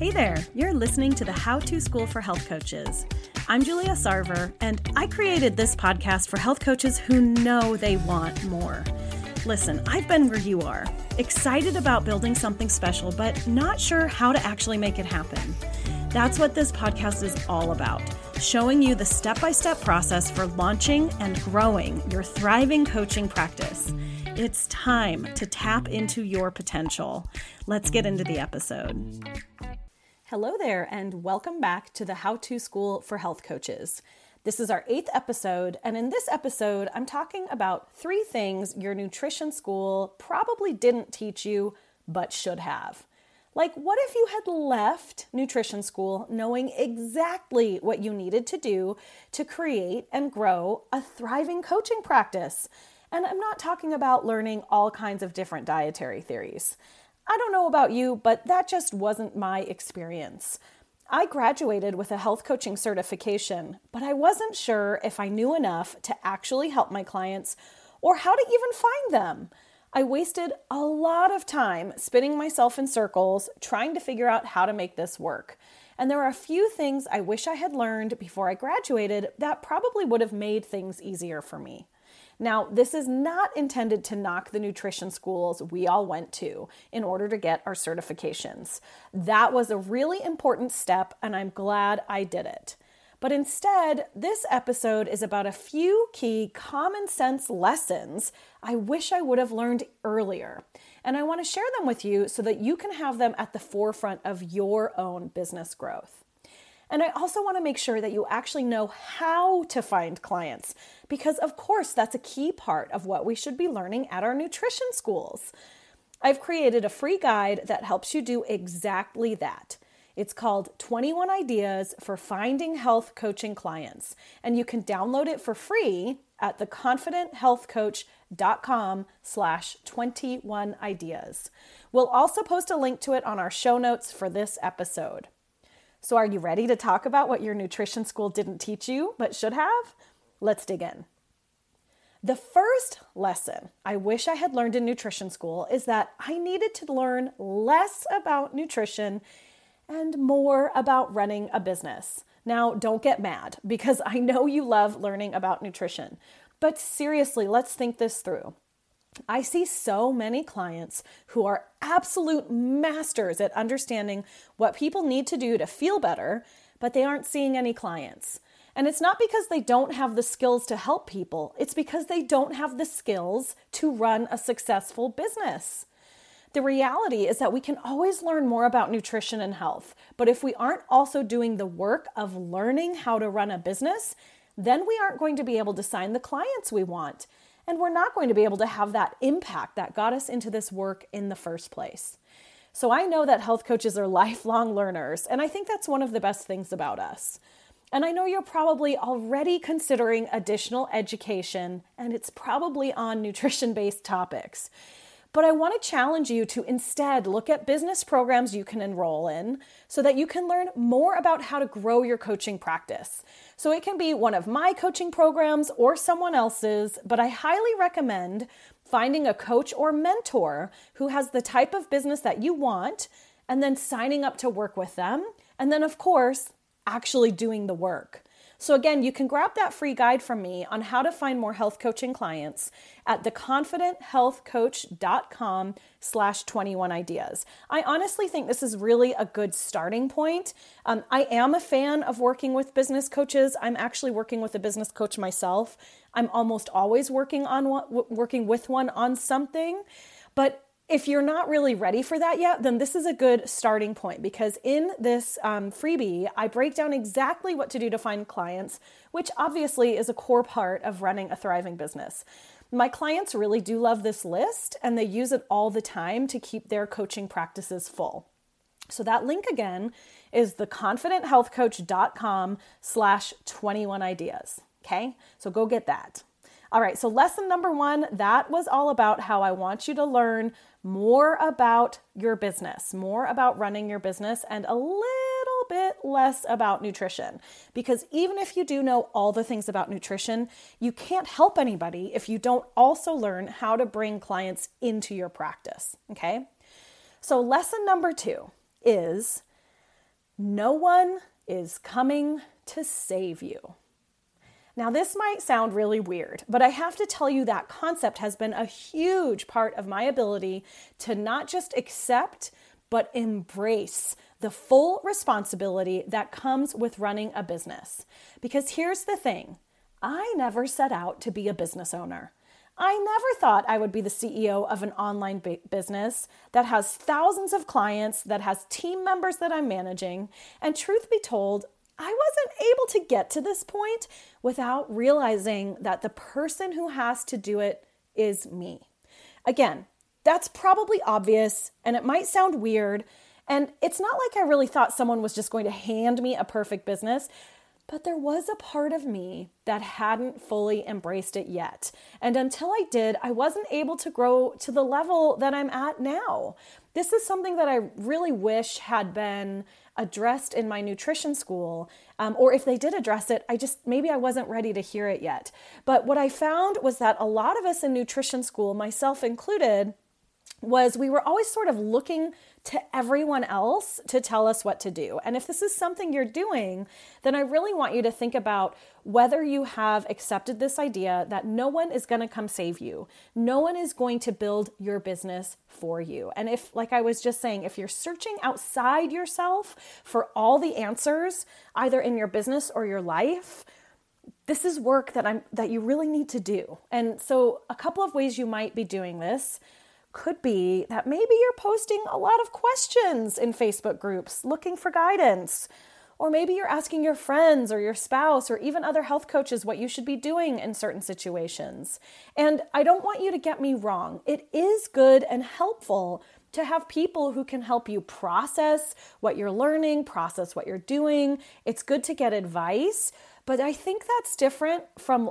Hey there, you're listening to the How to School for Health Coaches. I'm Julia Sarver, and I created this podcast for health coaches who know they want more. Listen, I've been where you are, excited about building something special, but not sure how to actually make it happen. That's what this podcast is all about showing you the step by step process for launching and growing your thriving coaching practice. It's time to tap into your potential. Let's get into the episode. Hello there, and welcome back to the How to School for Health Coaches. This is our eighth episode, and in this episode, I'm talking about three things your nutrition school probably didn't teach you but should have. Like, what if you had left nutrition school knowing exactly what you needed to do to create and grow a thriving coaching practice? And I'm not talking about learning all kinds of different dietary theories. I don't know about you, but that just wasn't my experience. I graduated with a health coaching certification, but I wasn't sure if I knew enough to actually help my clients or how to even find them. I wasted a lot of time spinning myself in circles trying to figure out how to make this work. And there are a few things I wish I had learned before I graduated that probably would have made things easier for me. Now, this is not intended to knock the nutrition schools we all went to in order to get our certifications. That was a really important step, and I'm glad I did it. But instead, this episode is about a few key common sense lessons I wish I would have learned earlier. And I want to share them with you so that you can have them at the forefront of your own business growth. And I also want to make sure that you actually know how to find clients, because of course, that's a key part of what we should be learning at our nutrition schools. I've created a free guide that helps you do exactly that. It's called 21 Ideas for Finding Health Coaching Clients, and you can download it for free at theconfidenthealthcoach.com slash 21 ideas. We'll also post a link to it on our show notes for this episode. So are you ready to talk about what your nutrition school didn't teach you but should have? Let's dig in. The first lesson I wish I had learned in nutrition school is that I needed to learn less about nutrition and more about running a business. Now, don't get mad because I know you love learning about nutrition. But seriously, let's think this through. I see so many clients who are absolute masters at understanding what people need to do to feel better, but they aren't seeing any clients. And it's not because they don't have the skills to help people, it's because they don't have the skills to run a successful business. The reality is that we can always learn more about nutrition and health, but if we aren't also doing the work of learning how to run a business, then we aren't going to be able to sign the clients we want. And we're not going to be able to have that impact that got us into this work in the first place. So I know that health coaches are lifelong learners, and I think that's one of the best things about us. And I know you're probably already considering additional education, and it's probably on nutrition based topics. But I want to challenge you to instead look at business programs you can enroll in so that you can learn more about how to grow your coaching practice. So it can be one of my coaching programs or someone else's, but I highly recommend finding a coach or mentor who has the type of business that you want and then signing up to work with them. And then, of course, actually doing the work. So again, you can grab that free guide from me on how to find more health coaching clients at theconfidenthealthcoach.com slash 21 ideas. I honestly think this is really a good starting point. Um, I am a fan of working with business coaches. I'm actually working with a business coach myself. I'm almost always working on working with one on something, but if you're not really ready for that yet, then this is a good starting point because in this um, freebie, I break down exactly what to do to find clients, which obviously is a core part of running a thriving business. My clients really do love this list and they use it all the time to keep their coaching practices full. So that link again is theconfidenthealthcoach.com slash 21 ideas. Okay, so go get that. All right, so lesson number one, that was all about how I want you to learn more about your business, more about running your business, and a little bit less about nutrition. Because even if you do know all the things about nutrition, you can't help anybody if you don't also learn how to bring clients into your practice. Okay? So, lesson number two is no one is coming to save you. Now, this might sound really weird, but I have to tell you that concept has been a huge part of my ability to not just accept, but embrace the full responsibility that comes with running a business. Because here's the thing I never set out to be a business owner. I never thought I would be the CEO of an online business that has thousands of clients, that has team members that I'm managing. And truth be told, I wasn't able to get to this point without realizing that the person who has to do it is me. Again, that's probably obvious and it might sound weird. And it's not like I really thought someone was just going to hand me a perfect business. But there was a part of me that hadn't fully embraced it yet. And until I did, I wasn't able to grow to the level that I'm at now. This is something that I really wish had been addressed in my nutrition school. Um, or if they did address it, I just maybe I wasn't ready to hear it yet. But what I found was that a lot of us in nutrition school, myself included, was we were always sort of looking to everyone else to tell us what to do. And if this is something you're doing, then I really want you to think about whether you have accepted this idea that no one is going to come save you. No one is going to build your business for you. And if, like I was just saying, if you're searching outside yourself for all the answers, either in your business or your life, this is work that I'm that you really need to do. And so a couple of ways you might be doing this could be that maybe you're posting a lot of questions in Facebook groups looking for guidance. Or maybe you're asking your friends or your spouse or even other health coaches what you should be doing in certain situations. And I don't want you to get me wrong. It is good and helpful to have people who can help you process what you're learning, process what you're doing. It's good to get advice, but I think that's different from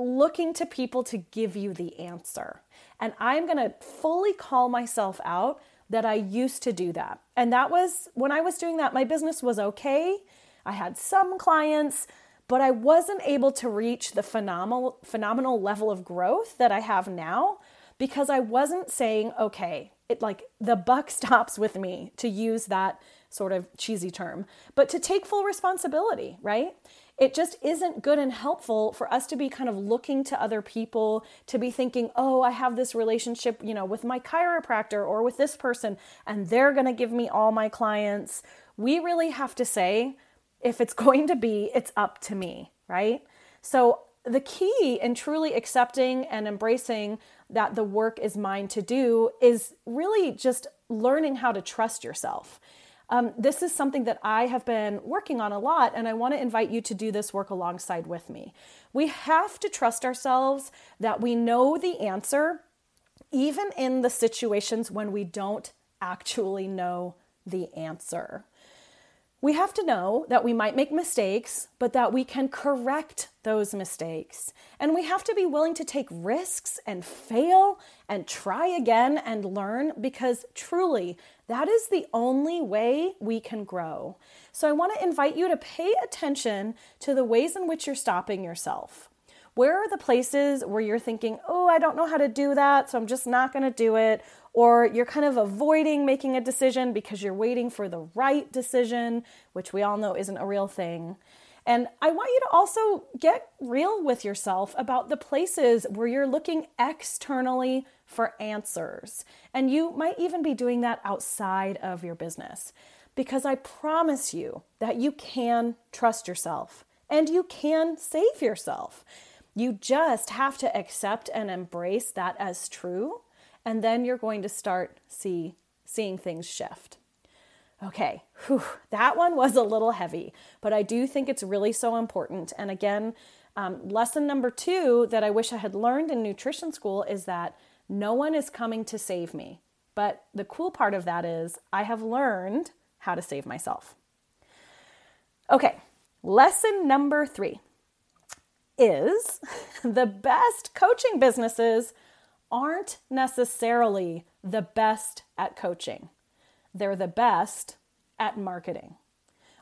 looking to people to give you the answer. And I'm going to fully call myself out that I used to do that. And that was when I was doing that, my business was okay. I had some clients, but I wasn't able to reach the phenomenal phenomenal level of growth that I have now because I wasn't saying, okay, it like the buck stops with me to use that sort of cheesy term, but to take full responsibility, right? it just isn't good and helpful for us to be kind of looking to other people to be thinking, oh, I have this relationship, you know, with my chiropractor or with this person, and they're going to give me all my clients. We really have to say, if it's going to be, it's up to me, right? So, the key in truly accepting and embracing that the work is mine to do is really just learning how to trust yourself. Um, this is something that I have been working on a lot, and I want to invite you to do this work alongside with me. We have to trust ourselves that we know the answer, even in the situations when we don't actually know the answer. We have to know that we might make mistakes, but that we can correct those mistakes. And we have to be willing to take risks and fail and try again and learn because truly, that is the only way we can grow. So I want to invite you to pay attention to the ways in which you're stopping yourself. Where are the places where you're thinking, oh, I don't know how to do that, so I'm just not going to do it? or you're kind of avoiding making a decision because you're waiting for the right decision, which we all know isn't a real thing. And I want you to also get real with yourself about the places where you're looking externally for answers. And you might even be doing that outside of your business. Because I promise you that you can trust yourself and you can save yourself. You just have to accept and embrace that as true and then you're going to start see seeing things shift. Okay, whew, that one was a little heavy, but I do think it's really so important. And again, um, lesson number two that I wish I had learned in nutrition school is that no one is coming to save me. But the cool part of that is I have learned how to save myself. Okay, lesson number three is the best coaching businesses aren't necessarily the best at coaching. They're the best at marketing.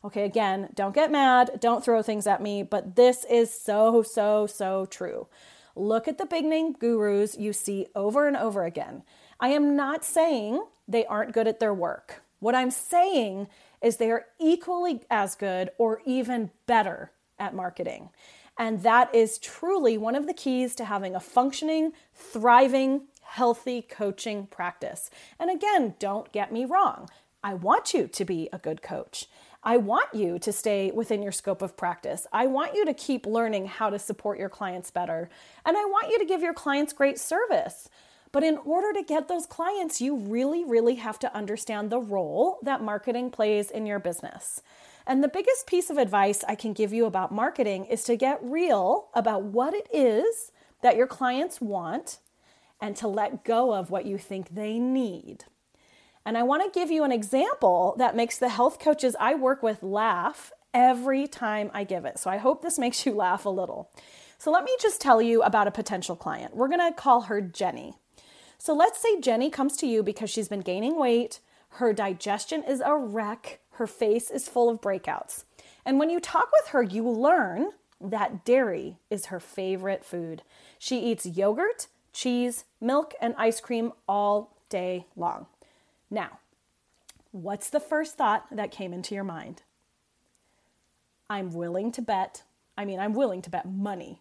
Okay, again, don't get mad, don't throw things at me, but this is so, so, so true. Look at the big name gurus you see over and over again. I am not saying they aren't good at their work. What I'm saying is they are equally as good or even better at marketing. And that is truly one of the keys to having a functioning, thriving, healthy coaching practice. And again, don't get me wrong. I want you to be a good coach. I want you to stay within your scope of practice. I want you to keep learning how to support your clients better. And I want you to give your clients great service. But in order to get those clients, you really, really have to understand the role that marketing plays in your business. And the biggest piece of advice I can give you about marketing is to get real about what it is that your clients want and to let go of what you think they need. And I want to give you an example that makes the health coaches I work with laugh every time I give it. So I hope this makes you laugh a little. So let me just tell you about a potential client. We're going to call her Jenny. So let's say Jenny comes to you because she's been gaining weight, her digestion is a wreck, her face is full of breakouts. And when you talk with her, you learn that dairy is her favorite food. She eats yogurt, cheese, milk, and ice cream all day long. Now, what's the first thought that came into your mind? I'm willing to bet, I mean, I'm willing to bet money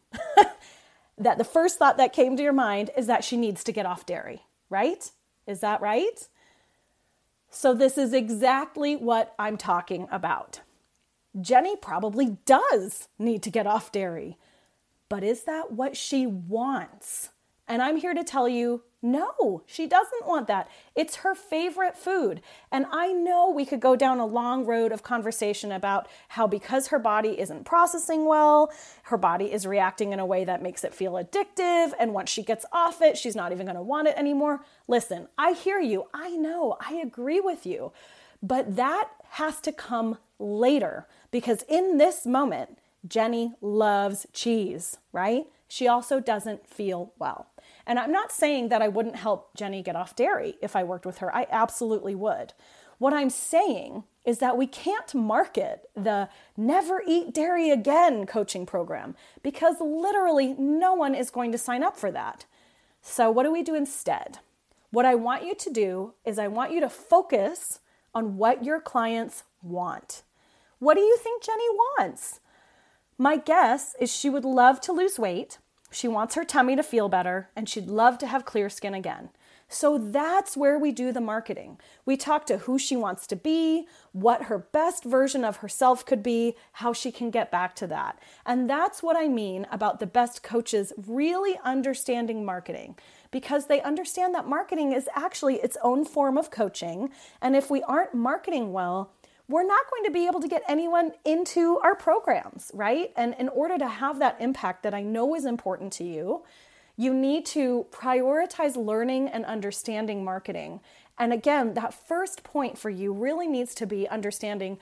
that the first thought that came to your mind is that she needs to get off dairy, right? Is that right? So, this is exactly what I'm talking about. Jenny probably does need to get off dairy, but is that what she wants? And I'm here to tell you no, she doesn't want that. It's her favorite food. And I know we could go down a long road of conversation about how because her body isn't processing well, her body is reacting in a way that makes it feel addictive. And once she gets off it, she's not even going to want it anymore. Listen, I hear you. I know. I agree with you. But that has to come later because in this moment, Jenny loves cheese, right? She also doesn't feel well. And I'm not saying that I wouldn't help Jenny get off dairy if I worked with her. I absolutely would. What I'm saying is that we can't market the never eat dairy again coaching program because literally no one is going to sign up for that. So, what do we do instead? What I want you to do is I want you to focus on what your clients want. What do you think Jenny wants? My guess is she would love to lose weight she wants her tummy to feel better and she'd love to have clear skin again. So that's where we do the marketing. We talk to who she wants to be, what her best version of herself could be, how she can get back to that. And that's what I mean about the best coaches really understanding marketing because they understand that marketing is actually its own form of coaching. And if we aren't marketing well, we're not going to be able to get anyone into our programs, right? And in order to have that impact that I know is important to you, you need to prioritize learning and understanding marketing. And again, that first point for you really needs to be understanding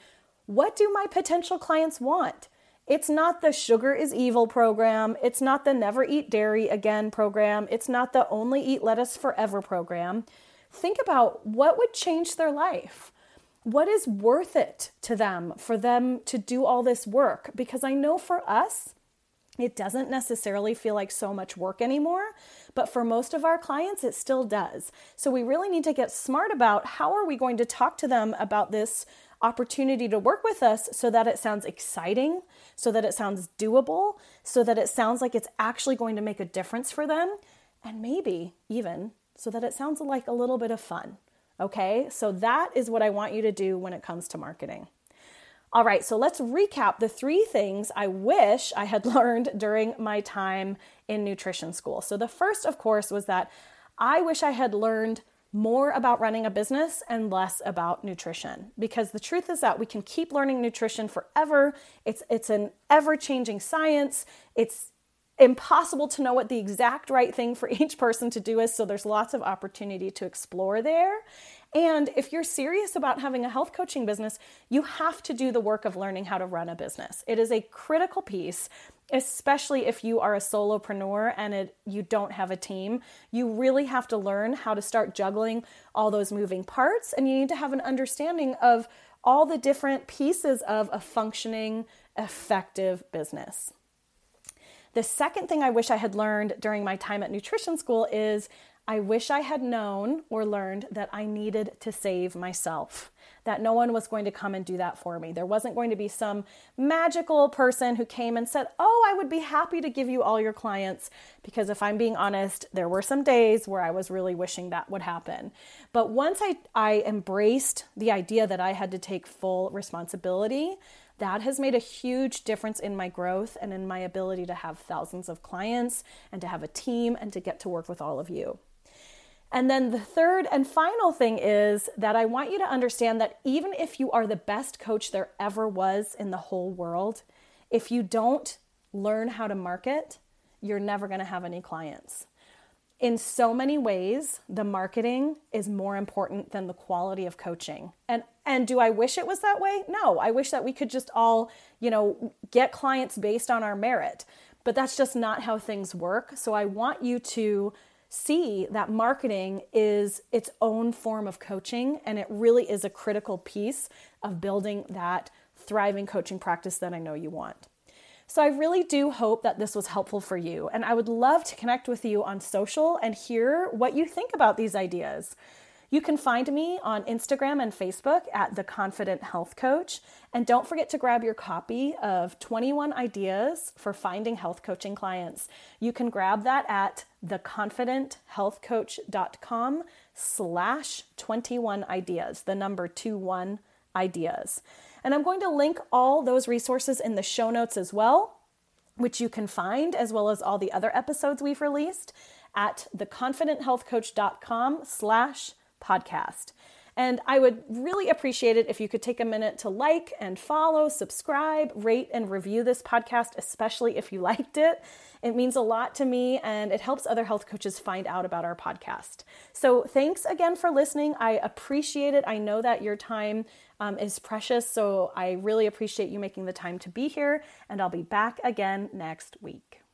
what do my potential clients want? It's not the sugar is evil program. It's not the never eat dairy again program. It's not the only eat lettuce forever program. Think about what would change their life what is worth it to them for them to do all this work? Because I know for us, it doesn't necessarily feel like so much work anymore, but for most of our clients, it still does. So we really need to get smart about how are we going to talk to them about this opportunity to work with us so that it sounds exciting, so that it sounds doable, so that it sounds like it's actually going to make a difference for them, and maybe even so that it sounds like a little bit of fun. Okay, so that is what I want you to do when it comes to marketing. All right, so let's recap the three things I wish I had learned during my time in nutrition school. So, the first, of course, was that I wish I had learned more about running a business and less about nutrition because the truth is that we can keep learning nutrition forever it's it's an ever changing science it's impossible to know what the exact right thing for each person to do is. So there's lots of opportunity to explore there. And if you're serious about having a health coaching business, you have to do the work of learning how to run a business. It is a critical piece, especially if you are a solopreneur and it, you don't have a team. You really have to learn how to start juggling all those moving parts, and you need to have an understanding of all the different pieces of a functioning, effective business. The second thing I wish I had learned during my time at nutrition school is I wish I had known or learned that I needed to save myself, that no one was going to come and do that for me. There wasn't going to be some magical person who came and said, Oh, I would be happy to give you all your clients. Because if I'm being honest, there were some days where I was really wishing that would happen. But once I, I embraced the idea that I had to take full responsibility, that has made a huge difference in my growth and in my ability to have thousands of clients and to have a team and to get to work with all of you. And then the third and final thing is that I want you to understand that even if you are the best coach there ever was in the whole world, if you don't learn how to market, you're never going to have any clients. In so many ways, the marketing is more important than the quality of coaching. And and do I wish it was that way? No, I wish that we could just all, you know, get clients based on our merit. But that's just not how things work. So I want you to see that marketing is its own form of coaching and it really is a critical piece of building that thriving coaching practice that I know you want. So I really do hope that this was helpful for you and I would love to connect with you on social and hear what you think about these ideas. You can find me on Instagram and Facebook at The Confident Health Coach. And don't forget to grab your copy of 21 Ideas for Finding Health Coaching Clients. You can grab that at theconfidenthealthcoach.com slash 21 ideas, the number 21 ideas. And I'm going to link all those resources in the show notes as well, which you can find as well as all the other episodes we've released at theconfidenthealthcoach.com slash podcast. And I would really appreciate it if you could take a minute to like and follow, subscribe, rate, and review this podcast, especially if you liked it. It means a lot to me and it helps other health coaches find out about our podcast. So, thanks again for listening. I appreciate it. I know that your time um, is precious, so I really appreciate you making the time to be here, and I'll be back again next week.